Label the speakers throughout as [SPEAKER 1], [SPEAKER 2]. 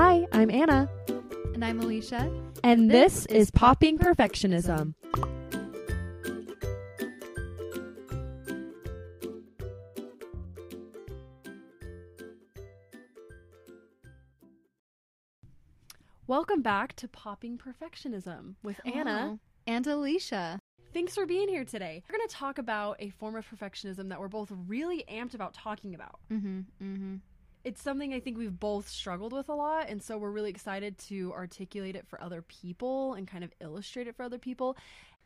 [SPEAKER 1] Hi, I'm Anna,
[SPEAKER 2] And I'm Alicia.
[SPEAKER 1] and this,
[SPEAKER 2] This
[SPEAKER 1] is
[SPEAKER 2] is
[SPEAKER 1] Popping
[SPEAKER 2] Popping
[SPEAKER 1] Perfectionism. Welcome back to Popping Perfectionism with Anna.
[SPEAKER 2] And Alicia.
[SPEAKER 1] Thanks for being here today. We're going to talk about a form of perfectionism that we're both really amped about talking about.
[SPEAKER 2] Mm-hmm. Mm-hmm.
[SPEAKER 1] It's something I think we've both struggled with a lot, and so we're really excited to articulate it for other people and kind of illustrate it for other people.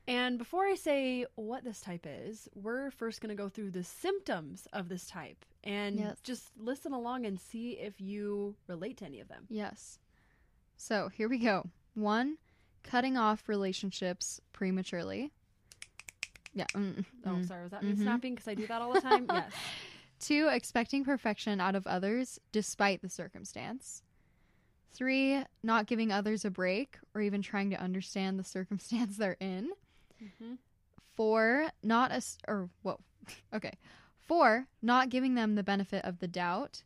[SPEAKER 1] And before I say what this type is, we're first going to go through the symptoms of this type and
[SPEAKER 2] Yes.
[SPEAKER 1] just listen along and see if you relate to any of them.
[SPEAKER 2] Yes. So here we go. One, cutting off relationships prematurely. Yeah. mm,
[SPEAKER 1] Oh,
[SPEAKER 2] mm.
[SPEAKER 1] sorry, was that me
[SPEAKER 2] Mhm.
[SPEAKER 1] snapping? Because I do that all the time. yes.
[SPEAKER 2] Two, expecting perfection out of others despite the circumstance. Three, not giving others a break or even trying to understand the circumstance they're in.
[SPEAKER 1] hmm
[SPEAKER 2] Four, not as or whoa, okay. Four, not giving them the benefit of the doubt.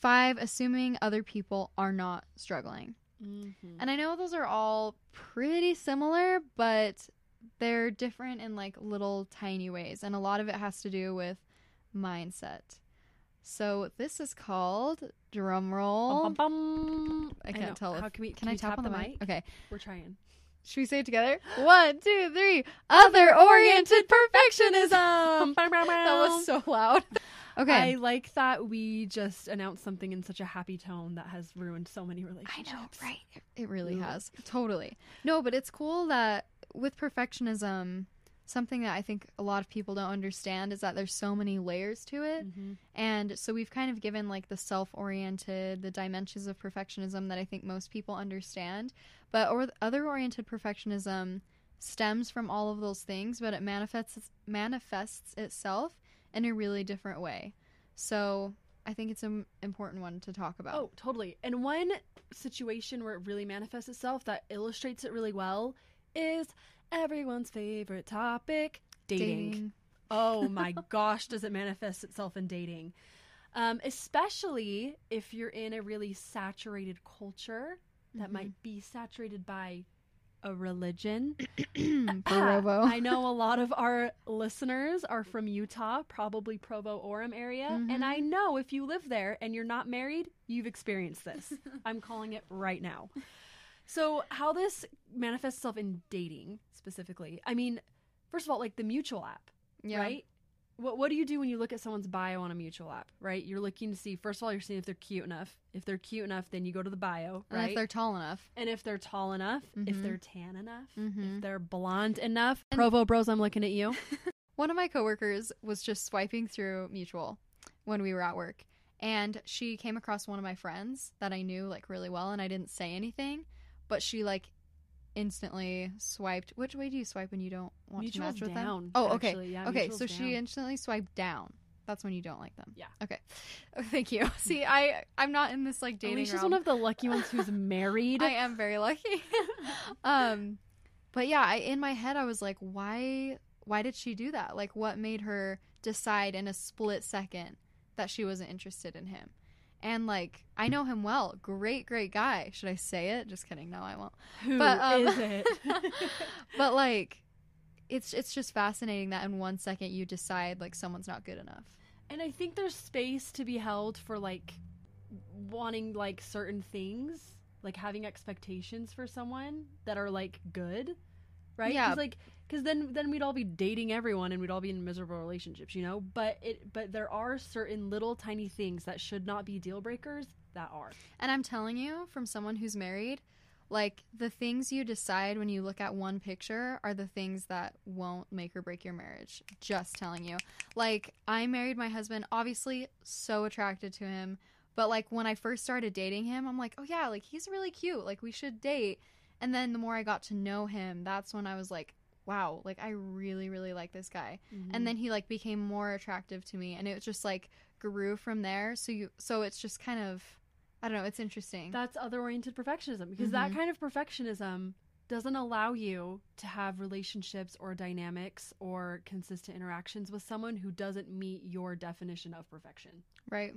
[SPEAKER 2] Five, assuming other people are not struggling.
[SPEAKER 1] hmm
[SPEAKER 2] And I know those are all pretty similar, but they're different in like little tiny ways, and a lot of it has to do with mindset. So this is called drum roll.
[SPEAKER 1] Bum, bum, bum.
[SPEAKER 2] I can't
[SPEAKER 1] know.
[SPEAKER 2] tell if-
[SPEAKER 1] How can we?
[SPEAKER 2] Can,
[SPEAKER 1] we
[SPEAKER 2] I tap, on the mic? Okay.
[SPEAKER 1] We're trying.
[SPEAKER 2] Should we say it together? One, two, three. Other oriented perfectionism. that was so loud. Okay.
[SPEAKER 1] I like that we just announced something in such a happy tone that has ruined so many relationships.
[SPEAKER 2] I know, right? It really
[SPEAKER 1] Ugh.
[SPEAKER 2] has. Totally. No, but it's cool that with perfectionism, something that I think a lot of people don't understand is that there's so many layers to it.
[SPEAKER 1] hmm
[SPEAKER 2] And so we've kind of given like the self oriented, the dimensions of perfectionism that I think most people understand. But or other oriented perfectionism stems from all of those things, but it manifests manifests itself in a really different way. So I think it's an important one to talk about.
[SPEAKER 1] Oh, totally. And one situation where it really manifests itself that illustrates it really well is everyone's favorite topic dating. Oh my gosh, does it manifest itself in dating? Um, especially if you're in a really saturated culture that
[SPEAKER 2] Mhm.
[SPEAKER 1] might be saturated by a religion.
[SPEAKER 2] Provo.
[SPEAKER 1] I know a lot of our listeners are from Utah, probably Provo Orem area.
[SPEAKER 2] Mhm.
[SPEAKER 1] And I know if you live there and you're not married, you've experienced this. I'm calling it right now. So, how this manifests itself in dating specifically? I mean, first of all, like the mutual app,
[SPEAKER 2] Yeah.
[SPEAKER 1] right? What, what do you do when you look at someone's bio on a mutual app, right? You're looking to see, first of all, you're seeing if they're cute enough. If they're cute enough, then you go to the bio,
[SPEAKER 2] And
[SPEAKER 1] right?
[SPEAKER 2] if they're tall enough.
[SPEAKER 1] and if they're tall enough, if
[SPEAKER 2] Mhm.
[SPEAKER 1] they're tan enough,
[SPEAKER 2] Mhm.
[SPEAKER 1] if they're blonde enough.
[SPEAKER 2] And-
[SPEAKER 1] Provo Bros, I'm looking at you.
[SPEAKER 2] One of my coworkers was just swiping through Mutual when we were at work, and she came across one of my friends that I knew like really well, and I didn't say anything, but she like instantly swiped. Which way do you swipe when you don't want
[SPEAKER 1] Mutual's
[SPEAKER 2] to match with
[SPEAKER 1] down.
[SPEAKER 2] them? Oh, okay.
[SPEAKER 1] actually. Yeah,
[SPEAKER 2] okay, so she instantly swiped down. That's when you don't like them.
[SPEAKER 1] Yeah.
[SPEAKER 2] Okay. Oh, thank you. See, I I'm not in this like dating.
[SPEAKER 1] Alicia's
[SPEAKER 2] realm.
[SPEAKER 1] one of the lucky ones who's married.
[SPEAKER 2] I am very lucky. um, but yeah, I, in my head, I was like, why? Why did she do that? Like, what made her decide in a split second that she wasn't interested in him? And like, I know him well. Great, great guy. Should I say it? Just kidding. No, I won't.
[SPEAKER 1] Who
[SPEAKER 2] but, um,
[SPEAKER 1] is it?
[SPEAKER 2] But like, it's it's just fascinating that in one second you decide like someone's not good enough.
[SPEAKER 1] and I think there's space to be held for like wanting like certain things, like having expectations for someone that are like good, right?
[SPEAKER 2] Yeah.
[SPEAKER 1] Cause, like because then then we'd all be dating everyone and we'd all be in miserable relationships, you know. But it but there are certain little tiny things that should not be deal breakers that are.
[SPEAKER 2] And I'm telling you, from someone who's married, like the things you decide when you look at one picture are the things that won't make or break your marriage. Just telling you. Like, I married my husband, obviously so attracted to him. But like when I first started dating him, I'm like, oh yeah, like he's really cute. Like we should date. And then the more I got to know him, that's when I was like, wow, like I really, really like this guy.
[SPEAKER 1] Mm-hmm.
[SPEAKER 2] And then he like became more attractive to me and it was just like grew from there. So you so it's just kind of I don't know, it's interesting.
[SPEAKER 1] That's other oriented perfectionism because that
[SPEAKER 2] Mhm.
[SPEAKER 1] kind of perfectionism doesn't allow you to have relationships or dynamics or consistent interactions with someone who doesn't meet your definition of perfection,
[SPEAKER 2] right.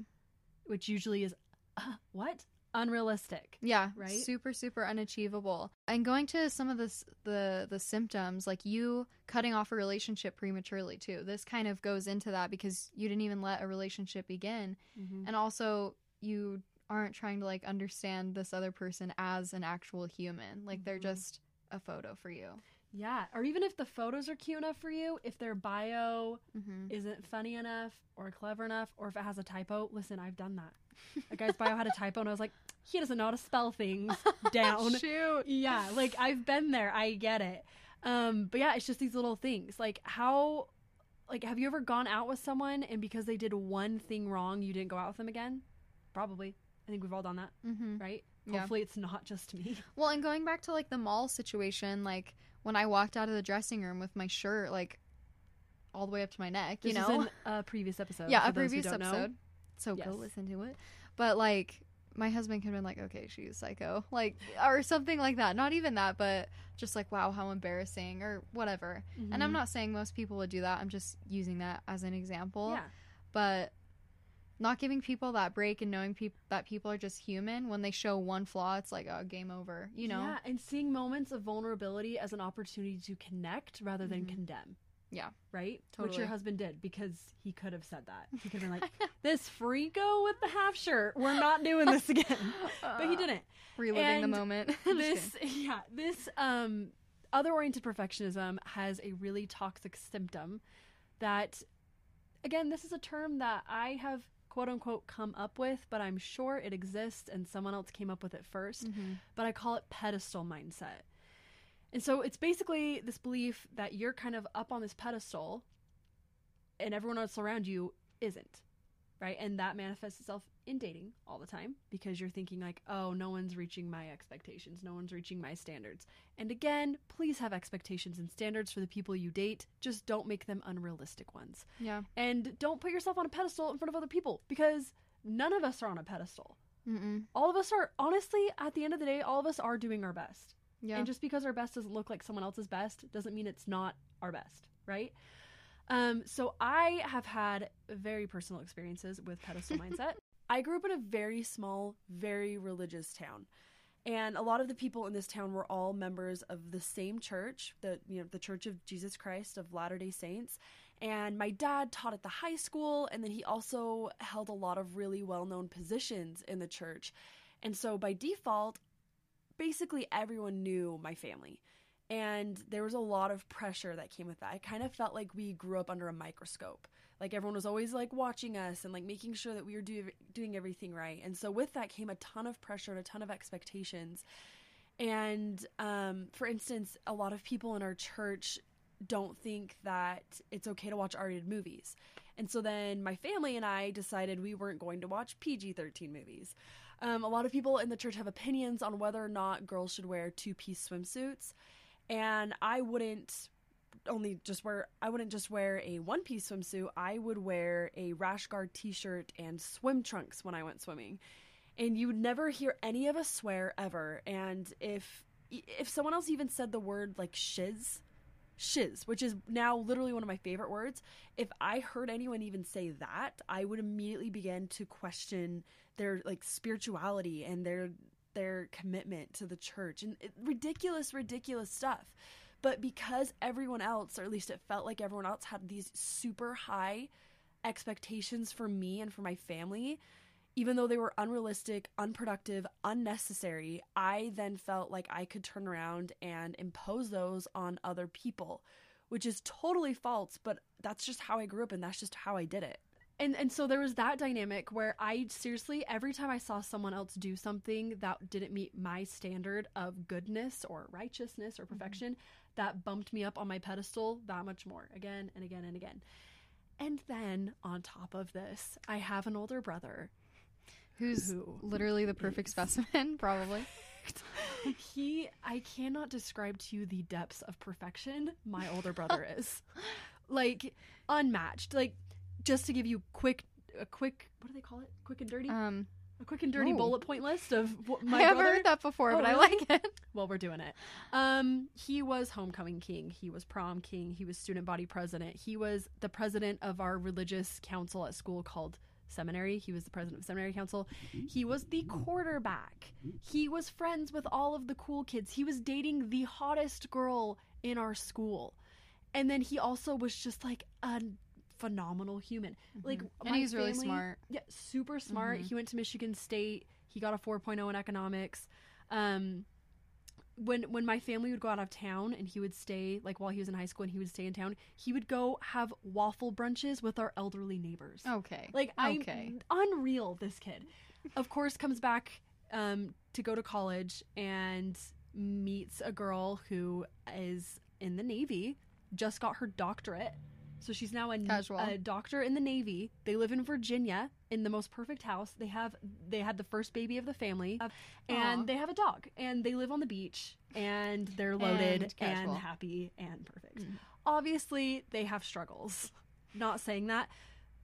[SPEAKER 1] which usually is uh, what? Unrealistic.
[SPEAKER 2] Yeah,
[SPEAKER 1] Right?
[SPEAKER 2] Super, super unachievable. And going to some of this, the the symptoms, like you cutting off a relationship prematurely too. This kind of goes into that because you didn't even let a relationship begin,
[SPEAKER 1] Mm-hmm.
[SPEAKER 2] and also you aren't trying to like understand this other person as an actual human. Like they're
[SPEAKER 1] Mhm.
[SPEAKER 2] just a photo for you.
[SPEAKER 1] Yeah, or even if the photos are cute enough for you, if their bio
[SPEAKER 2] Mm-hmm.
[SPEAKER 1] isn't funny enough or clever enough, or if it has a typo, listen, I've done that. A guy's bio had a typo, and I was like, he doesn't know how to spell things down.
[SPEAKER 2] Shoot.
[SPEAKER 1] yeah, like I've been there. I get it. Um, but yeah, it's just these little things. Like how, like, have you ever gone out with someone and because they did one thing wrong, you didn't go out with them again? Probably. I think we've all done that,
[SPEAKER 2] Mm-hmm.
[SPEAKER 1] right?
[SPEAKER 2] Yeah.
[SPEAKER 1] Hopefully, it's not just me.
[SPEAKER 2] Well, and going back to like the mall situation, like when I walked out of the dressing room with my shirt like all the way up to my neck, you
[SPEAKER 1] This
[SPEAKER 2] know,
[SPEAKER 1] in a previous episode.
[SPEAKER 2] yeah, a previous
[SPEAKER 1] don't know.
[SPEAKER 2] episode. So go
[SPEAKER 1] Yes.
[SPEAKER 2] listen to it. But like my husband could have been like, okay, she's psycho, like or something like that. Not even that, but just like, wow, how embarrassing or whatever. And I'm
[SPEAKER 1] Mhm.
[SPEAKER 2] not saying most people would do that. I'm just using that as an example.
[SPEAKER 1] Yeah.
[SPEAKER 2] But not giving people that break and knowing that people are just human when they show one flaw, it's like, oh, game over. You know?
[SPEAKER 1] Yeah, and seeing moments of vulnerability as an opportunity to connect rather than
[SPEAKER 2] Mhm.
[SPEAKER 1] condemn.
[SPEAKER 2] Yeah.
[SPEAKER 1] Right? Which your husband did because he could have said that. He could have been like, this freako with the half shirt, we're not doing this again. but he didn't.
[SPEAKER 2] Reliving
[SPEAKER 1] And
[SPEAKER 2] the moment.
[SPEAKER 1] This yeah, this um other oriented perfectionism has a really toxic symptom that again, this is a term that I have quote unquote come up with, but I'm sure it exists and someone else came up with it 1st
[SPEAKER 2] Mhm.
[SPEAKER 1] but I call it pedestal mindset. And so it's basically this belief that you're kind of up on this pedestal and everyone else around you isn't. Right? And that manifests itself in dating all the time because you're thinking like, "Oh, no one's reaching my expectations. No one's reaching my standards." And again, please have expectations and standards for the people you date. Just don't make them unrealistic ones.
[SPEAKER 2] Yeah.
[SPEAKER 1] And don't put yourself on a pedestal in front of other people because none of us are on a pedestal.
[SPEAKER 2] Mm-mm.
[SPEAKER 1] All of us are honestly at the end of the day, all of us are doing our best.
[SPEAKER 2] Yeah.
[SPEAKER 1] And just because our best doesn't look like someone else's best doesn't mean it's not our best, right? Um, so I have had very personal experiences with pedestal mindset. I grew up in a very small, very religious town. And a lot of the people in this town were all members of the same church, the you know, the Church of Jesus Christ of Latter-day Saints. And my dad taught at the high school and then he also held a lot of really well-known positions in the church. And so by default, basically everyone knew my family. And there was a lot of pressure that came with that. I kind of felt like we grew up under a microscope. Like everyone was always like watching us and like making sure that we were do- doing everything right. And so with that came a ton of pressure and a ton of expectations. And um, for instance, a lot of people in our church don't think that it's okay to watch R-rated movies. And so then my family and I decided we weren't going to watch PG-13 movies. Um, a lot of people in the church have opinions on whether or not girls should wear two-piece swimsuits, and I wouldn't only just wear I wouldn't just wear a one-piece swimsuit. I would wear a rash guard t-shirt and swim trunks when I went swimming. And you would never hear any of us swear ever. And if if someone else even said the word like shiz, shiz, which is now literally one of my favorite words, if I heard anyone even say that, I would immediately begin to question their like spirituality and their their commitment to the church and it, ridiculous ridiculous stuff. But because everyone else, or at least it felt like everyone else had these super high expectations for me and for my family, even though they were unrealistic, unproductive, unnecessary, I then felt like I could turn around and impose those on other people, which is totally false, but that's just how I grew up and that's just how I did it. And and so there was that dynamic where I seriously every time I saw someone else do something that didn't meet my standard of goodness or righteousness or mm-hmm. perfection, that bumped me up on my pedestal that much more again and again and again. And then on top of this, I have an older brother
[SPEAKER 2] Who's
[SPEAKER 1] who
[SPEAKER 2] literally the perfect
[SPEAKER 1] is-
[SPEAKER 2] specimen, probably.
[SPEAKER 1] he I cannot describe to you the depths of perfection my older brother is. Like unmatched. Like just to give you quick a quick what do they call it? Quick and dirty?
[SPEAKER 2] Um,
[SPEAKER 1] a quick and dirty
[SPEAKER 2] ooh.
[SPEAKER 1] bullet point list of what my
[SPEAKER 2] I
[SPEAKER 1] brother
[SPEAKER 2] heard that before,
[SPEAKER 1] Oh,
[SPEAKER 2] but I like it.
[SPEAKER 1] well we're doing it um he was homecoming king he was prom king he was student body president he was the president of our religious council at school called seminary. He was the president of seminary council. He was the quarterback. He was friends with all of the cool kids. He was dating the hottest girl in our school. And then he also was just like a phenomenal human. Like
[SPEAKER 2] and
[SPEAKER 1] my
[SPEAKER 2] he's really
[SPEAKER 1] family-
[SPEAKER 2] smart.
[SPEAKER 1] Yeah, super smart.
[SPEAKER 2] Mhm.
[SPEAKER 1] He went to Michigan State. He got a 4.0 in economics. Um when when my family would go out of town and he would stay like while he was in high school and he would stay in town, he would go have waffle brunches with our elderly neighbors.
[SPEAKER 2] Okay.
[SPEAKER 1] Like I
[SPEAKER 2] Okay.
[SPEAKER 1] unreal this kid. Of course comes back um to go to college and meets a girl who is in the Navy, just got her doctorate. So she's now a,
[SPEAKER 2] Casual.
[SPEAKER 1] a doctor in the Navy. They live in Virginia in the most perfect house. They have they had the first baby of the family and
[SPEAKER 2] Aw.
[SPEAKER 1] they have a dog and they live on the beach and they're loaded
[SPEAKER 2] And
[SPEAKER 1] and, happy and perfect.
[SPEAKER 2] Mhm.
[SPEAKER 1] Obviously, they have struggles. Not saying that.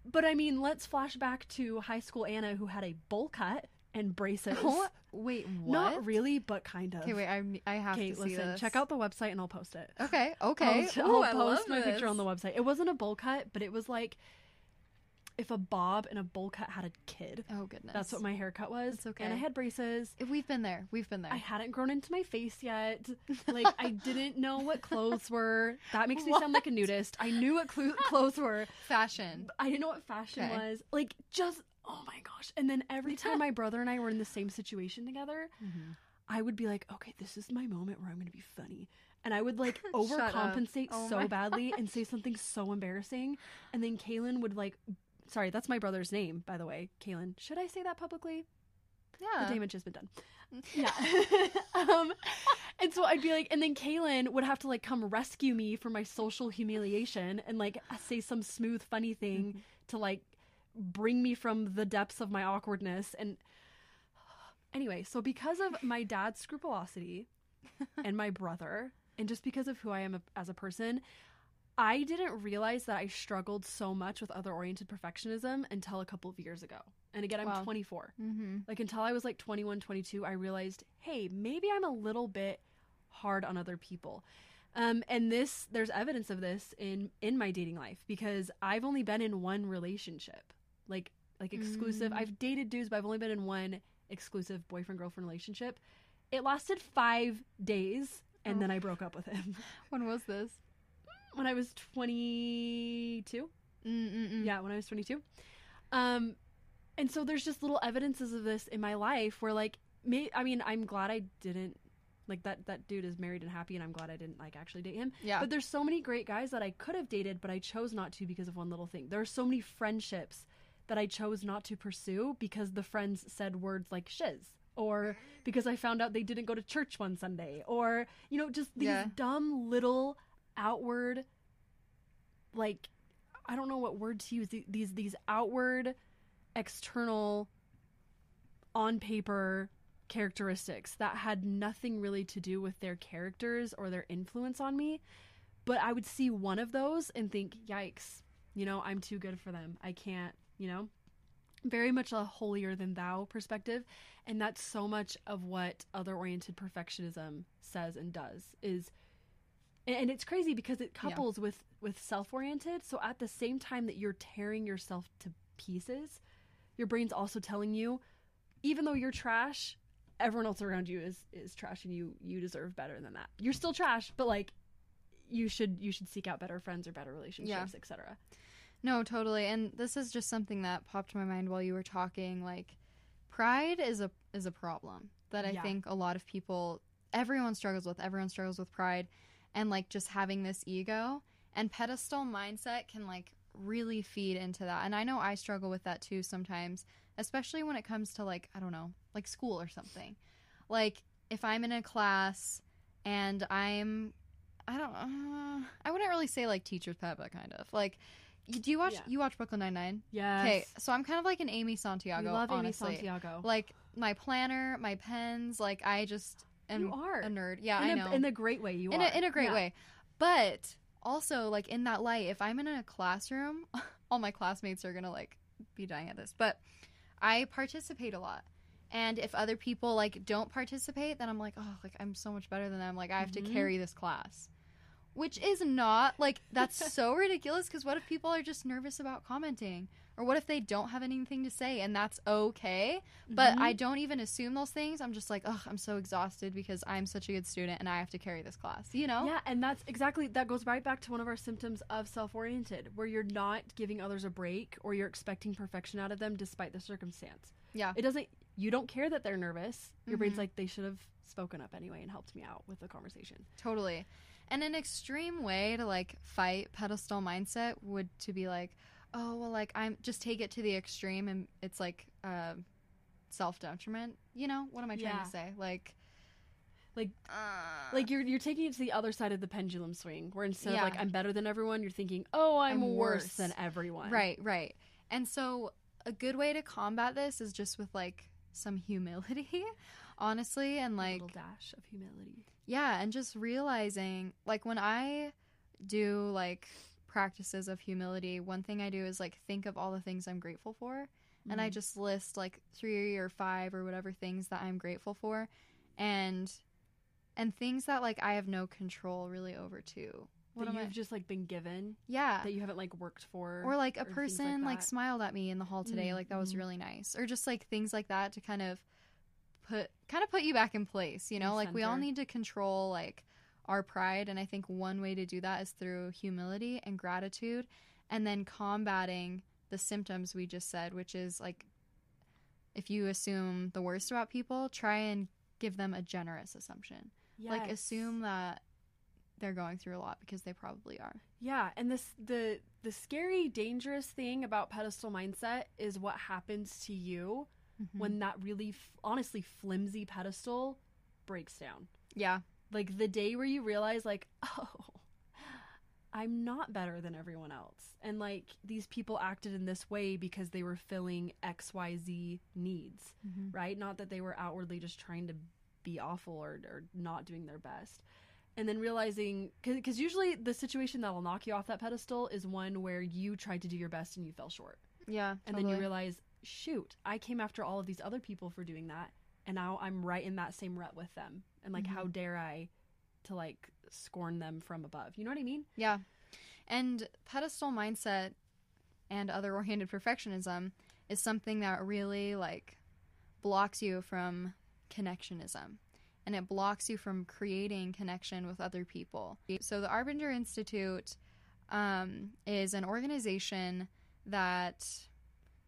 [SPEAKER 1] But I mean, let's flash back to high school Anna who had a bowl cut and braces.
[SPEAKER 2] What? Wait, what?
[SPEAKER 1] Not really, but kind of.
[SPEAKER 2] Okay, wait. I I have
[SPEAKER 1] Okay,
[SPEAKER 2] to see
[SPEAKER 1] listen,
[SPEAKER 2] this.
[SPEAKER 1] check out the website and I'll post it.
[SPEAKER 2] Okay. Okay.
[SPEAKER 1] I'll,
[SPEAKER 2] Ooh,
[SPEAKER 1] I'll post my picture on the website. It wasn't a bowl cut, but it was like if a bob and a bowl cut had a kid.
[SPEAKER 2] Oh goodness.
[SPEAKER 1] That's what my haircut was.
[SPEAKER 2] It's okay.
[SPEAKER 1] And I had braces.
[SPEAKER 2] If We've been there. We've been there.
[SPEAKER 1] I hadn't grown into my face yet. Like I didn't know what clothes were. That makes me sound like a nudist. I knew what clo- clothes were.
[SPEAKER 2] Fashion.
[SPEAKER 1] I didn't know what fashion
[SPEAKER 2] Okay.
[SPEAKER 1] was. Like just oh my gosh. And then every time my brother and I were in the same situation together, I would be like, okay, this is my moment where I'm going to be funny. And I would like overcompensate
[SPEAKER 2] Oh
[SPEAKER 1] so badly and say something so embarrassing. And then Kaylin would like, sorry, that's my brother's name, by the way. Kaylin, should I say that publicly?
[SPEAKER 2] Yeah.
[SPEAKER 1] The damage has been done. Yeah. um, and so I'd be like, and then Kaylin would have to like come rescue me from my social humiliation and like say some smooth, funny thing
[SPEAKER 2] Mm-hmm.
[SPEAKER 1] to like bring me from the depths of my awkwardness. And anyway, so because of my dad's scrupulosity and my brother, and just because of who I am as a person, I didn't realize that I struggled so much with other oriented perfectionism until a couple of years ago. And again, I'm
[SPEAKER 2] Wow.
[SPEAKER 1] 24
[SPEAKER 2] Mm-hmm.
[SPEAKER 1] like until i was like 21 22 i realized hey maybe i'm a little bit hard on other people um, and this there's evidence of this in in my dating life because i've only been in one relationship like like exclusive
[SPEAKER 2] Mm.
[SPEAKER 1] i've dated dudes but i've only been in one exclusive boyfriend girlfriend relationship it lasted five days and
[SPEAKER 2] Oh.
[SPEAKER 1] then i broke up with him
[SPEAKER 2] When was this?
[SPEAKER 1] when i was 22 yeah, when I was 22. Um, and so there's just little evidences of this in my life where, like, me. I mean, I'm glad I didn't. Like that, that dude is married and happy, and I'm glad I didn't like actually date him.
[SPEAKER 2] Yeah.
[SPEAKER 1] But there's so many great guys that I could have dated, but I chose not to because of one little thing. There are so many friendships that I chose not to pursue because the friends said words like shiz, or because I found out they didn't go to church one Sunday, or you know, just these
[SPEAKER 2] Yeah.
[SPEAKER 1] dumb little outward, like I don't know what word to use. These these outward, external, on paper characteristics that had nothing really to do with their characters or their influence on me. But I would see one of those and think, "Yikes! You know, I'm too good for them. I can't." You know, very much a holier than thou perspective, and that's so much of what other oriented perfectionism says and does is and- it's crazy because it
[SPEAKER 2] Yeah.
[SPEAKER 1] couples with with self-oriented. So at the same time that you're tearing yourself to pieces your brain's also telling you even though you're trash everyone else around you is is trash and you you deserve better than that. You're still trash but like you should you should seek out better friends or better relationships etc
[SPEAKER 2] No, totally. And this is just something that popped to my mind while you were talking. Like, pride is a is a problem that I
[SPEAKER 1] Yeah.
[SPEAKER 2] think a lot of people, everyone struggles with. Everyone struggles with pride, and like just having this ego and pedestal mindset can like really feed into that. And I know I struggle with that too sometimes, especially when it comes to like I don't know, like school or something. Like if I'm in a class and I'm I don't uh, I wouldn't really say like teacher's pet, but kind of like. You- Do you watch
[SPEAKER 1] Yeah.
[SPEAKER 2] you watch Brooklyn Nine Nine?
[SPEAKER 1] yes
[SPEAKER 2] Okay, so I'm kind of like an Amy Santiago.
[SPEAKER 1] we love
[SPEAKER 2] honestly.
[SPEAKER 1] amy santiago
[SPEAKER 2] Like my planner, my pens, like I just am
[SPEAKER 1] you are
[SPEAKER 2] a nerd. Yeah,
[SPEAKER 1] in
[SPEAKER 2] I
[SPEAKER 1] a,
[SPEAKER 2] know.
[SPEAKER 1] in a great way you
[SPEAKER 2] in
[SPEAKER 1] are
[SPEAKER 2] a, in a great
[SPEAKER 1] Yeah.
[SPEAKER 2] way. But also, like in that light, if I'm in a classroom, all my classmates are gonna like be dying at this. But I participate a lot, and if other people like don't participate, then I'm like, oh, like I'm so much better than them. Like I have
[SPEAKER 1] Mhm.
[SPEAKER 2] to carry this class, which is not like that's so ridiculous. Because what if people are just nervous about commenting, Or what if they don't have anything to say and that's okay? But
[SPEAKER 1] Mhm.
[SPEAKER 2] I don't even assume those things. I'm just like, ugh, I'm so exhausted because I'm such a good student and I have to carry this class, you know?
[SPEAKER 1] Yeah, and that's exactly that goes right back to one of our symptoms of self-oriented, where you're not giving others a break or you're expecting perfection out of them despite the circumstance.
[SPEAKER 2] Yeah.
[SPEAKER 1] It doesn't you don't care that they're nervous. Your
[SPEAKER 2] Mhm.
[SPEAKER 1] brain's like they should have spoken up anyway and helped me out with the conversation.
[SPEAKER 2] Totally. And an extreme way to like fight pedestal mindset would to be like, oh well, like I'm just take it to the extreme, and it's like uh, self detriment. You know what am I trying
[SPEAKER 1] Yeah.
[SPEAKER 2] to say? Like,
[SPEAKER 1] Like-
[SPEAKER 2] uh,
[SPEAKER 1] Like you're you're taking it to the other side of the pendulum swing, where instead
[SPEAKER 2] Yeah.
[SPEAKER 1] of like I'm better than everyone, you're thinking, oh, I'm,
[SPEAKER 2] I'm
[SPEAKER 1] worse.
[SPEAKER 2] worse.
[SPEAKER 1] than everyone.
[SPEAKER 2] right, right. And so a good way to combat this is just with like some humility, honestly, and
[SPEAKER 1] A
[SPEAKER 2] like
[SPEAKER 1] little dash of humility.
[SPEAKER 2] Yeah, and just realizing like when I do like practices of humility, one thing I do is like think of all the things I'm grateful for and I
[SPEAKER 1] Mhm.
[SPEAKER 2] just list like 3 or 5 or whatever things that I'm grateful for and and things that like I have no control really over too. What
[SPEAKER 1] that you've just like been given
[SPEAKER 2] Yeah.
[SPEAKER 1] that you haven't like worked for.
[SPEAKER 2] Or like a
[SPEAKER 1] or things like
[SPEAKER 2] person like, smiled at me in the hall today, like that was
[SPEAKER 1] Mhm.
[SPEAKER 2] really nice. Or just like things like that to kind of put kind of put you back in place, you know? Like we all need to control like our pride and I think one way to do that is through humility and gratitude and then combating the symptoms we just said, which is like if you assume the worst about people, try and give them a generous assumption. Like assume that they're going through a lot because they probably are.
[SPEAKER 1] Yeah, and this the the scary, dangerous thing about pedestal mindset is what happens to you
[SPEAKER 2] Mm-hmm.
[SPEAKER 1] when that really, f- honestly, flimsy pedestal breaks down.
[SPEAKER 2] yeah.
[SPEAKER 1] Like the day where you realize, like, oh, I'm not better than everyone else, and like these people acted in this way because they were filling X, Y, Z needs,
[SPEAKER 2] Mhm.
[SPEAKER 1] right? Not that they were outwardly just trying to be awful or, or not doing their best. And then realizing, because usually the situation that'll knock you off that pedestal is one where you tried to do your best and you fell short.
[SPEAKER 2] Yeah.
[SPEAKER 1] And then you realize, shoot, I came after all of these other people for doing that. And now I'm right in that same rut with them. And like,
[SPEAKER 2] Mhm.
[SPEAKER 1] how dare I to like scorn them from above? You know what I mean?
[SPEAKER 2] Yeah. And pedestal mindset and other oriented perfectionism is something that really like blocks you from connectionism and it blocks you from creating connection with other people. So the Arbinger Institute um, is an organization that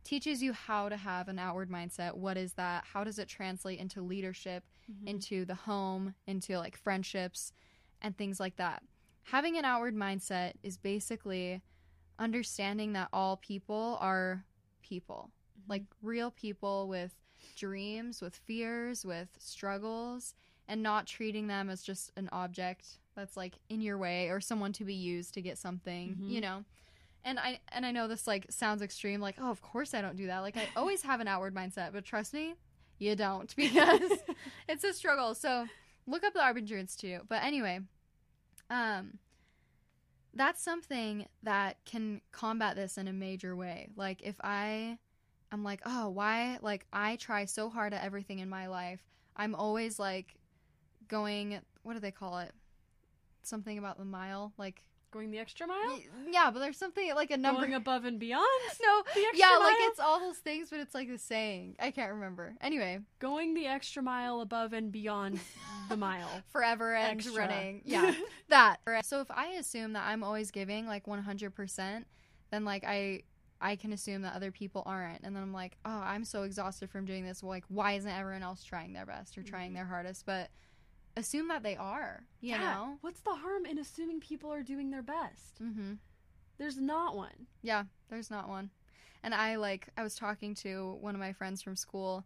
[SPEAKER 2] teaches you how to have an outward mindset. What is that? How does it translate into leadership? into the home, into like friendships and things like that. Having an outward mindset is basically understanding that all people are people,
[SPEAKER 1] Mhm.
[SPEAKER 2] like real people with dreams, with fears, with struggles, and not treating them as just an object that's like in your way or someone to be used to get something,
[SPEAKER 1] Mhm.
[SPEAKER 2] you know. And I and I know this like sounds extreme like, "Oh, of course I don't do that." Like I always have an outward mindset, but trust me, you don't because it's a struggle. So look up the Arbinger Institute. But anyway, um, that's something that can combat this in a major way. Like if I, I'm like, oh, why? Like I try so hard at everything in my life. I'm always like going. What do they call it? Something about the mile, like
[SPEAKER 1] Going the extra mile?
[SPEAKER 2] yeah, but there's something like a number.
[SPEAKER 1] Going above and beyond?
[SPEAKER 2] no,
[SPEAKER 1] The extra
[SPEAKER 2] yeah, like it's all those things, but it's like the saying. I can't remember. Anyway,
[SPEAKER 1] Going the extra mile above and beyond the mile.
[SPEAKER 2] forever and
[SPEAKER 1] Extra.
[SPEAKER 2] running. Yeah, that. So if I assume that I'm always giving like 100%, then like I I can assume that other people aren't. And then I'm like, "Oh, I'm so exhausted from doing this. Well, like why isn't everyone else trying their best or trying
[SPEAKER 1] Mhm.
[SPEAKER 2] their hardest?" But assume that they are, you
[SPEAKER 1] Yeah.
[SPEAKER 2] know?
[SPEAKER 1] What's the harm in assuming people are doing their best?
[SPEAKER 2] Mhm.
[SPEAKER 1] There's not one.
[SPEAKER 2] Yeah, there's not one. And I like I was talking to one of my friends from school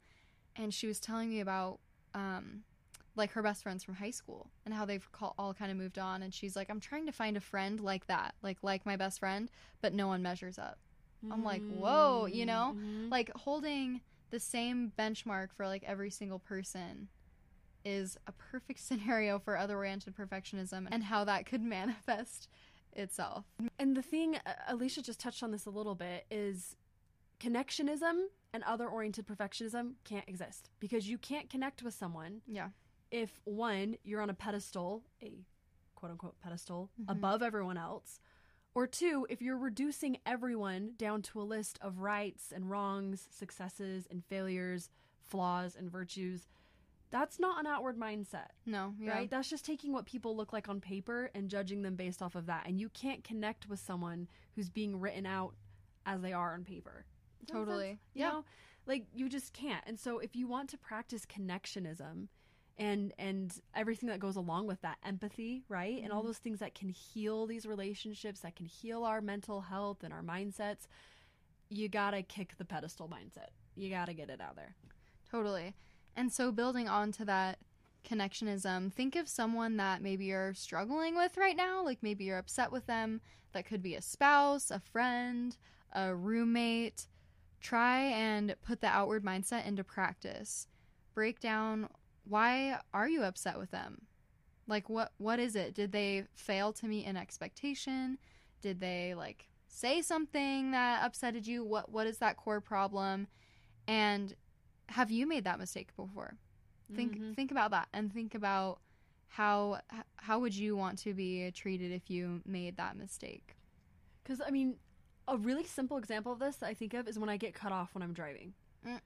[SPEAKER 2] and she was telling me about um like her best friends from high school and how they've call, all kind of moved on and she's like I'm trying to find a friend like that, like like my best friend, but no one measures up. I'm like, whoa, you know?
[SPEAKER 1] Mhm.
[SPEAKER 2] Like holding the same benchmark for like every single person is a perfect scenario for other oriented perfectionism and how that could manifest itself.
[SPEAKER 1] And the thing, uh, Alicia just touched on this a little bit, is connectionism and other oriented perfectionism can't exist because you can't connect with someone
[SPEAKER 2] Yeah.
[SPEAKER 1] if one, you're on a pedestal, a quote unquote pedestal
[SPEAKER 2] Mhm.
[SPEAKER 1] above everyone else, Or two, if you're reducing everyone down to a list of rights and wrongs, successes and failures, flaws and virtues, that's not an outward mindset,
[SPEAKER 2] No, yeah.
[SPEAKER 1] right? That's just taking what people look like on paper and judging them based off of that. And you can't connect with someone who's being written out as they are on paper. Does that make
[SPEAKER 2] Totally.
[SPEAKER 1] You
[SPEAKER 2] Yeah.
[SPEAKER 1] know, like you just can't. And so if you want to practice connectionism and and everything that goes along with that, empathy, right? And all
[SPEAKER 2] Mhm.
[SPEAKER 1] those things that can heal these relationships, that can heal our mental health and our mindsets, you got to kick the pedestal mindset. You got to get it out there.
[SPEAKER 2] Totally. And so building on to that connectionism, think of someone that maybe you're struggling with right now, like maybe you're upset with them. That could be a spouse, a friend, a roommate. Try and put the outward mindset into practice. Break down why are you upset with them? Like what what is it? Did they fail to meet an expectation? Did they like say something that upsetted you? What what is that core problem? And have you made that mistake before? Think
[SPEAKER 1] Mhm.
[SPEAKER 2] think about that and think about how how would you want to be treated if you made that mistake?
[SPEAKER 1] Cuz I mean, a really simple example of this that I think of is when I get cut off when I'm driving.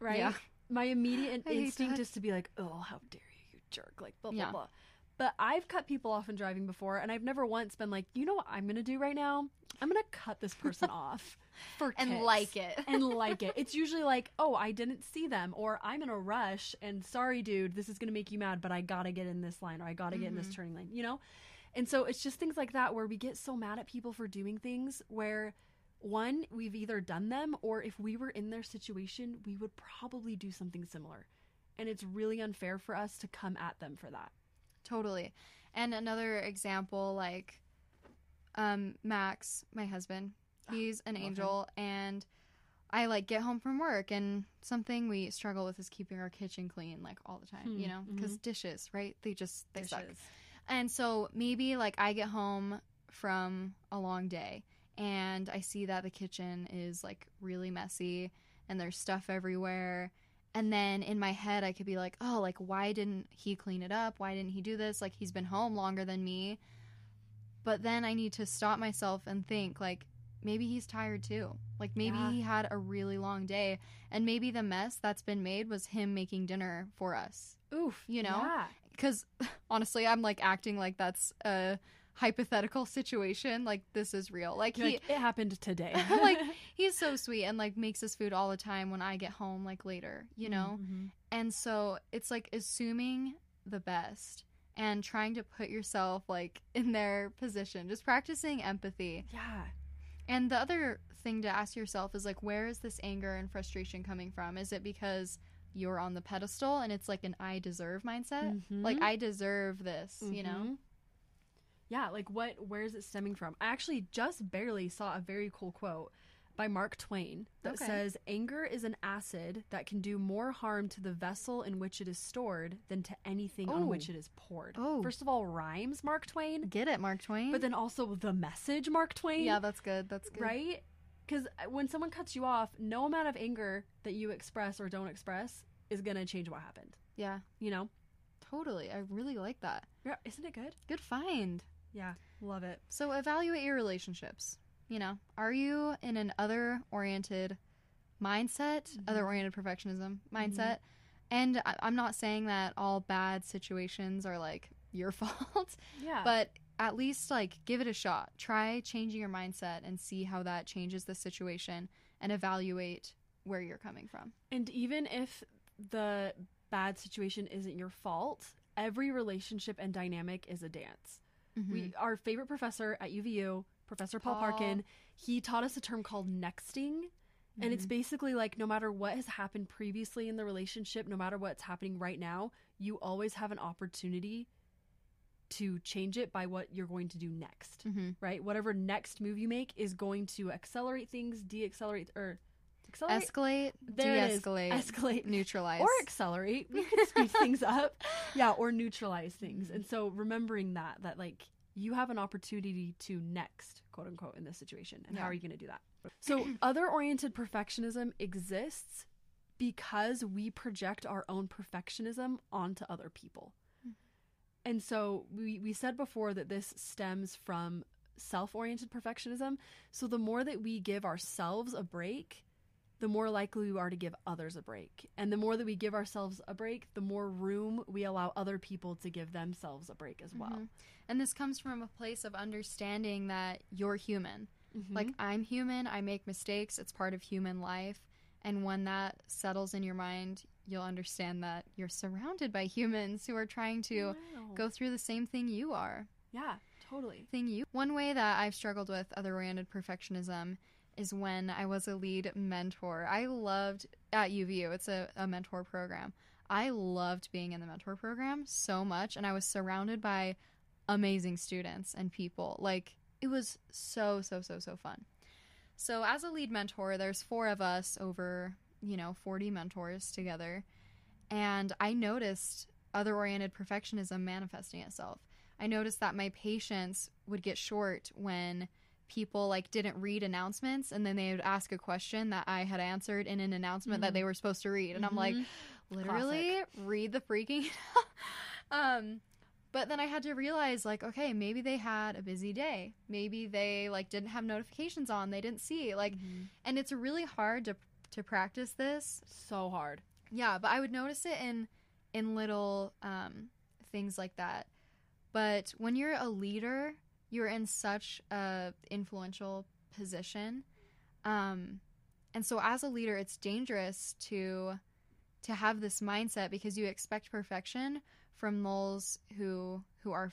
[SPEAKER 1] Right?
[SPEAKER 2] Yeah.
[SPEAKER 1] My immediate instinct is to be like, "Oh, how dare you, you jerk!" Like blah blah
[SPEAKER 2] Yeah.
[SPEAKER 1] blah. But I've cut people off in driving before, and I've never once been like, "You know what I'm gonna do right now? I'm gonna cut this person off for
[SPEAKER 2] And
[SPEAKER 1] kicks."
[SPEAKER 2] like it.
[SPEAKER 1] and like it. It's usually like, "Oh, I didn't see them," or "I'm in a rush," and sorry, dude, this is gonna make you mad, but I gotta get in this line, or I gotta get in this
[SPEAKER 2] Mhm.
[SPEAKER 1] turning lane. You know. And so it's just things like that where we get so mad at people for doing things where one, we've either done them or if we were in their situation, we would probably do something similar. And it's really unfair for us to come at them for that.
[SPEAKER 2] Totally. And another example, like um, Max, my husband, he's an
[SPEAKER 1] love him.
[SPEAKER 2] angel, and I like get home from work, and something we struggle with is keeping our kitchen clean, like all the time, you
[SPEAKER 1] Hmm,
[SPEAKER 2] know, because dishes, right? They just they suck.
[SPEAKER 1] Dishes.
[SPEAKER 2] And so maybe like I get home from a long day and I see that the kitchen is like really messy and there's stuff everywhere. And then in my head, I could be like, oh, like, why didn't he clean it up? Why didn't he do this? Like, he's been home longer than me. But then I need to stop myself and think, like, maybe he's tired too. Like, maybe
[SPEAKER 1] Yeah.
[SPEAKER 2] he had a really long day. And maybe the mess that's been made was him making dinner for us.
[SPEAKER 1] Oof.
[SPEAKER 2] You know?
[SPEAKER 1] Yeah.
[SPEAKER 2] because honestly i'm like acting like that's a hypothetical situation like this is real like
[SPEAKER 1] You're
[SPEAKER 2] he
[SPEAKER 1] like, it happened today.
[SPEAKER 2] like he's so sweet and like makes us food all the time when i get home like later you know
[SPEAKER 1] Mhm.
[SPEAKER 2] and so it's like assuming the best and trying to put yourself like in their position just practicing empathy
[SPEAKER 1] Yeah.
[SPEAKER 2] and the other thing to ask yourself is like where is this anger and frustration coming from is it because you're on the pedestal and it's like an i deserve mindset like
[SPEAKER 1] Mhm.
[SPEAKER 2] i deserve this you know
[SPEAKER 1] Mhm. Yeah, like what where is it stemming from? I actually just barely saw a very cool quote by Mark Twain that
[SPEAKER 2] Okay.
[SPEAKER 1] says anger is an acid that can do more harm to the vessel in which it is stored than to anything on
[SPEAKER 2] Oh.
[SPEAKER 1] which it is poured.
[SPEAKER 2] Oh.
[SPEAKER 1] First of all, rhymes Mark Twain,
[SPEAKER 2] Get it, Mark Twain?
[SPEAKER 1] but then also the message Mark Twain.
[SPEAKER 2] yeah, that's good. That's good.
[SPEAKER 1] right? Because uh, when someone cuts you off, no amount of anger that you express or don't express is gonna change what happened.
[SPEAKER 2] Yeah,
[SPEAKER 1] You know?
[SPEAKER 2] totally. I really like that.
[SPEAKER 1] Yeah, isn't it good?
[SPEAKER 2] Good find.
[SPEAKER 1] Yeah, love it.
[SPEAKER 2] So evaluate your relationships. You know, are you in an other oriented mindset,
[SPEAKER 1] Mhm.
[SPEAKER 2] other oriented perfectionism mindset? And I- I'm not saying that all bad situations are like your fault,
[SPEAKER 1] Yeah,
[SPEAKER 2] but at least like give it a shot. Try changing your mindset and see how that changes the situation and evaluate where you're coming from.
[SPEAKER 1] And even if the bad situation isn't your fault, every relationship and dynamic is a dance. We our favorite professor at UVU, Professor Paul,
[SPEAKER 2] Paul.
[SPEAKER 1] Parkin, he taught us a term called nexting. And it's basically like no matter what has happened previously in the relationship, no matter what's happening right now, you always have an opportunity to change it by what you're going to do next.
[SPEAKER 2] hmm
[SPEAKER 1] Right? Whatever next move you make is going to accelerate things, de-accelerate or accelerate
[SPEAKER 2] escalate,
[SPEAKER 1] There
[SPEAKER 2] de-escalate,
[SPEAKER 1] escalate
[SPEAKER 2] neutralize,
[SPEAKER 1] or accelerate. We can speed things up. Yeah, or neutralize things. And so remembering that that like you have an opportunity to next, quote unquote, in this situation. And how are you going to do that? So other oriented perfectionism exists because we project our own perfectionism onto other people.
[SPEAKER 2] Hmm.
[SPEAKER 1] And so we, we said before that this stems from self oriented perfectionism. So the more that we give ourselves a break, the more likely we are to give others a break. And the more that we give ourselves a break, the more room we allow other people to give themselves a break as well.
[SPEAKER 2] Mhm. And this comes from a place of understanding that you're human.
[SPEAKER 1] Mhm.
[SPEAKER 2] Like, I'm human, I make mistakes, it's part of human life. And when that settles in your mind, you'll understand that you're surrounded by humans who are trying to
[SPEAKER 1] Wow.
[SPEAKER 2] go through the same thing you are.
[SPEAKER 1] Yeah, totally.
[SPEAKER 2] Thing you. One way that I've struggled with other oriented perfectionism is when I was a lead mentor. I loved at UVU, it's a, a mentor program. I loved being in the mentor program so much, and I was surrounded by amazing students and people. Like, it was so, so, so, so fun. So, as a lead mentor, there's four of us over, you know, 40 mentors together. And I noticed other oriented perfectionism manifesting itself. I noticed that my patience would get short when people like didn't read announcements and then they would ask a question that I had answered in an announcement that
[SPEAKER 1] Mhm.
[SPEAKER 2] they were supposed to read. And I'm like,
[SPEAKER 1] Mhm.
[SPEAKER 2] literally read the freaking um but then I had to realize like okay, maybe they had a busy day. Maybe they like didn't have notifications on. They didn't see like
[SPEAKER 1] Mhm.
[SPEAKER 2] and it's really hard to to practice this
[SPEAKER 1] so hard.
[SPEAKER 2] yeah, but I would notice it in in little um, things like that. But when you're a leader, you're in such a influential position, um, and so as a leader, it's dangerous to to have this mindset because you expect perfection from those who who are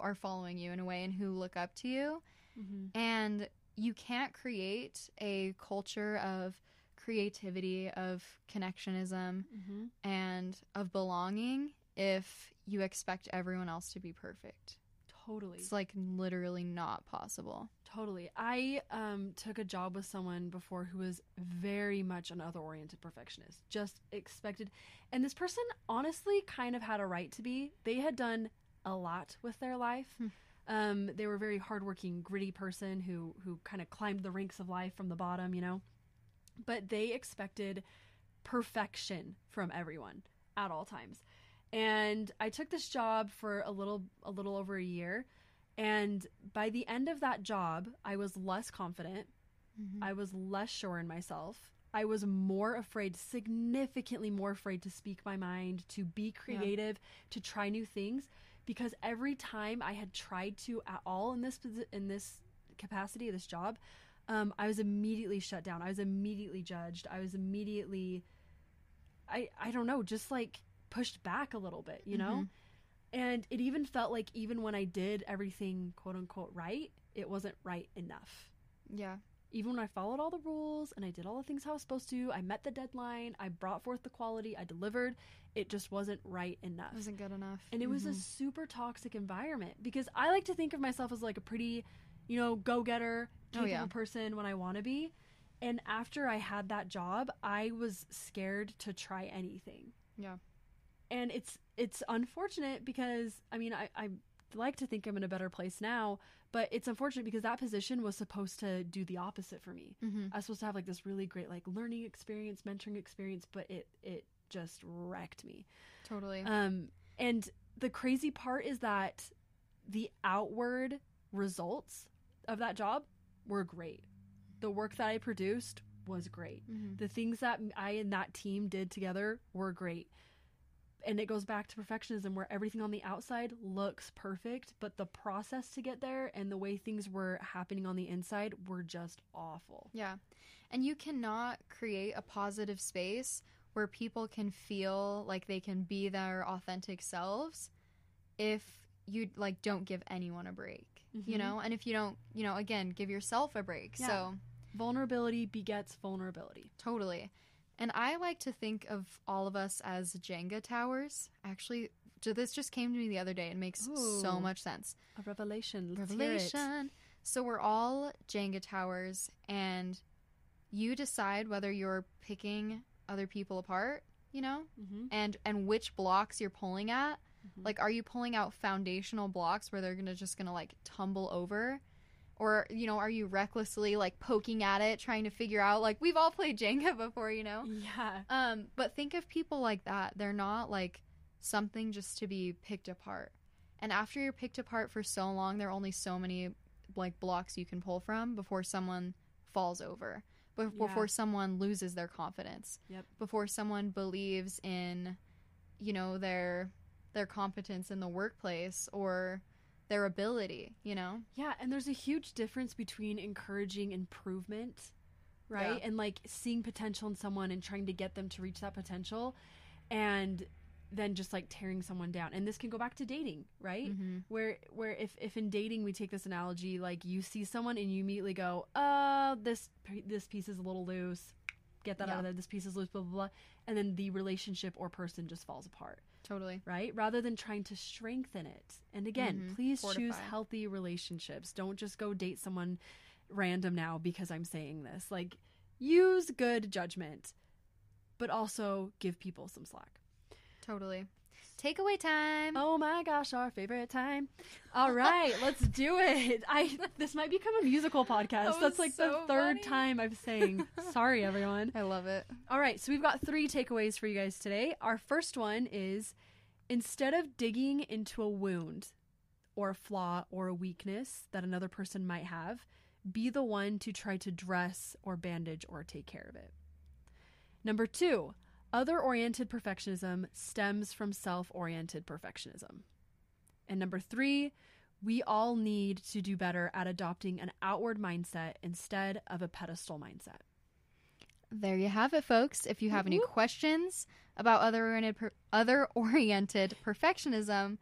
[SPEAKER 2] are following you in a way and who look up to you
[SPEAKER 1] Mhm.
[SPEAKER 2] and you can't create a culture of creativity of connectionism
[SPEAKER 1] Mhm.
[SPEAKER 2] and of belonging if you expect everyone else to be perfect
[SPEAKER 1] Totally.
[SPEAKER 2] it's like literally not possible
[SPEAKER 1] Totally. I um, took a job with someone before who was very much an other oriented perfectionist, just expected. And this person honestly kind of had a right to be. They had done a lot with their life.
[SPEAKER 2] Hmm.
[SPEAKER 1] Um, they were a very hardworking, gritty person who who kind of climbed the ranks of life from the bottom, you know. But they expected perfection from everyone at all times. And I took this job for a little a little over a year. And by the end of that job, I was less confident. I was less sure in myself. I was more afraid, significantly more afraid to speak my mind, to be creative, to try new things because every time I had tried to at all in this in this capacity, this job, um, I was immediately shut down. I was immediately judged. I was immediately I I don't know, just like pushed back a little bit, you know?
[SPEAKER 2] Mhm.
[SPEAKER 1] And it even felt like even when I did everything quote unquote right, it wasn't right enough.
[SPEAKER 2] yeah
[SPEAKER 1] Even when I followed all the rules and I did all the things I was supposed to, I met the deadline, I brought forth the quality, I delivered, it just wasn't right enough.
[SPEAKER 2] it wasn't good enough
[SPEAKER 1] and it was a
[SPEAKER 2] Mhm.
[SPEAKER 1] super toxic environment because I like to think of myself as like a pretty, you know, go getter,
[SPEAKER 2] Oh,
[SPEAKER 1] capable
[SPEAKER 2] yeah.
[SPEAKER 1] person when I want to be. And after I had that job, I was scared to try anything.
[SPEAKER 2] Yeah.
[SPEAKER 1] And it's it's unfortunate because I mean I, I like to think I'm in a better place now, but it's unfortunate because that position was supposed to do the opposite for me.
[SPEAKER 2] Mhm.
[SPEAKER 1] I was supposed to have like this really great like learning experience, mentoring experience, but it it just wrecked me.
[SPEAKER 2] totally
[SPEAKER 1] Um, and the crazy part is that the outward results of that job were great. The work that I produced was great.
[SPEAKER 2] Mhm.
[SPEAKER 1] The things that I and that team did together were great. And it goes back to perfectionism where everything on the outside looks perfect, but the process to get there and the way things were happening on the inside were just awful.
[SPEAKER 2] Yeah. And you cannot create a positive space where people can feel like they can be their authentic selves if you like don't give anyone a break. You
[SPEAKER 1] Mhm.
[SPEAKER 2] know? And if you don't, you know, again, give yourself a break.
[SPEAKER 1] Yeah.
[SPEAKER 2] So,
[SPEAKER 1] Vulnerability begets vulnerability.
[SPEAKER 2] totally. And I like to think of all of us as Jenga towers. Actually, this just came to me the other day. It makes so much sense.
[SPEAKER 1] A revelation. Let's.
[SPEAKER 2] Revelation. So we're all Jenga towers, and you decide whether you're picking other people apart, you know,
[SPEAKER 1] Mm-hmm.
[SPEAKER 2] and and which blocks you're pulling at.
[SPEAKER 1] Mhm.
[SPEAKER 2] Like, are you pulling out foundational blocks where they're gonna just gonna like tumble over? Or, you know, are you recklessly like poking at it, trying to figure out like we've all played Jenga before, you know?
[SPEAKER 1] Yeah.
[SPEAKER 2] Um, but think of people like that. They're not like something just to be picked apart. And after you're picked apart for so long, there are only so many like blocks you can pull from before someone falls over,
[SPEAKER 1] Yeah.
[SPEAKER 2] before someone loses their confidence,
[SPEAKER 1] Yep.
[SPEAKER 2] before someone believes in, you know, their their competence in the workplace or their ability. You know,
[SPEAKER 1] Yeah, and there's a huge difference between encouraging improvement, right?
[SPEAKER 2] Yeah.
[SPEAKER 1] And like seeing potential in someone and trying to get them to reach that potential and then just like tearing someone down. And this can go back to dating, right?
[SPEAKER 2] Mhm.
[SPEAKER 1] Where where if if in dating we take this analogy like you see someone and you immediately go, "Uh, this this piece is a little loose. Get that out of there. This piece is loose, blah blah blah." And then the relationship or person just falls apart
[SPEAKER 2] totally.
[SPEAKER 1] right? Rather than trying to strengthen it. And again,
[SPEAKER 2] Mhm.
[SPEAKER 1] please choose healthy relationships. Don't just go date someone random now because I'm saying this. Like, use good judgment, but also give people some slack.
[SPEAKER 2] Totally. Takeaway time.
[SPEAKER 1] Oh my gosh, our favorite time. All right, let's do it. I this might become a musical podcast.
[SPEAKER 2] That
[SPEAKER 1] That's like the third
[SPEAKER 2] funny.
[SPEAKER 1] time I've saying. Sorry everyone.
[SPEAKER 2] I love it.
[SPEAKER 1] All right, so we've got three takeaways for you guys today. Our first one is instead of digging into a wound or a flaw or a weakness that another person might have, be the one to try to dress or bandage or take care of it. Number two, other oriented perfectionism stems from self oriented perfectionism. And number three, we all need to do better at adopting an outward mindset instead of a pedestal mindset.
[SPEAKER 2] There you have it, folks. If you have any questions about other oriented per- other oriented perfectionism,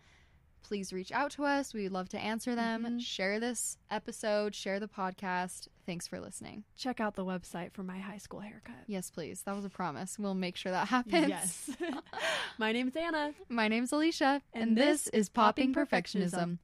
[SPEAKER 2] please reach out to us. We'd love to answer them.
[SPEAKER 1] Mhm.
[SPEAKER 2] Share this episode, share the podcast. Thanks for listening.
[SPEAKER 1] Check out the website for my high school haircut.
[SPEAKER 2] Yes, please. That was a promise. We'll make sure that happens.
[SPEAKER 1] Yes. My name's Anna.
[SPEAKER 2] My name's Alicia, and,
[SPEAKER 1] And
[SPEAKER 2] this,
[SPEAKER 1] this
[SPEAKER 2] is
[SPEAKER 1] Popping
[SPEAKER 2] Perfectionism.
[SPEAKER 1] Perfectionism.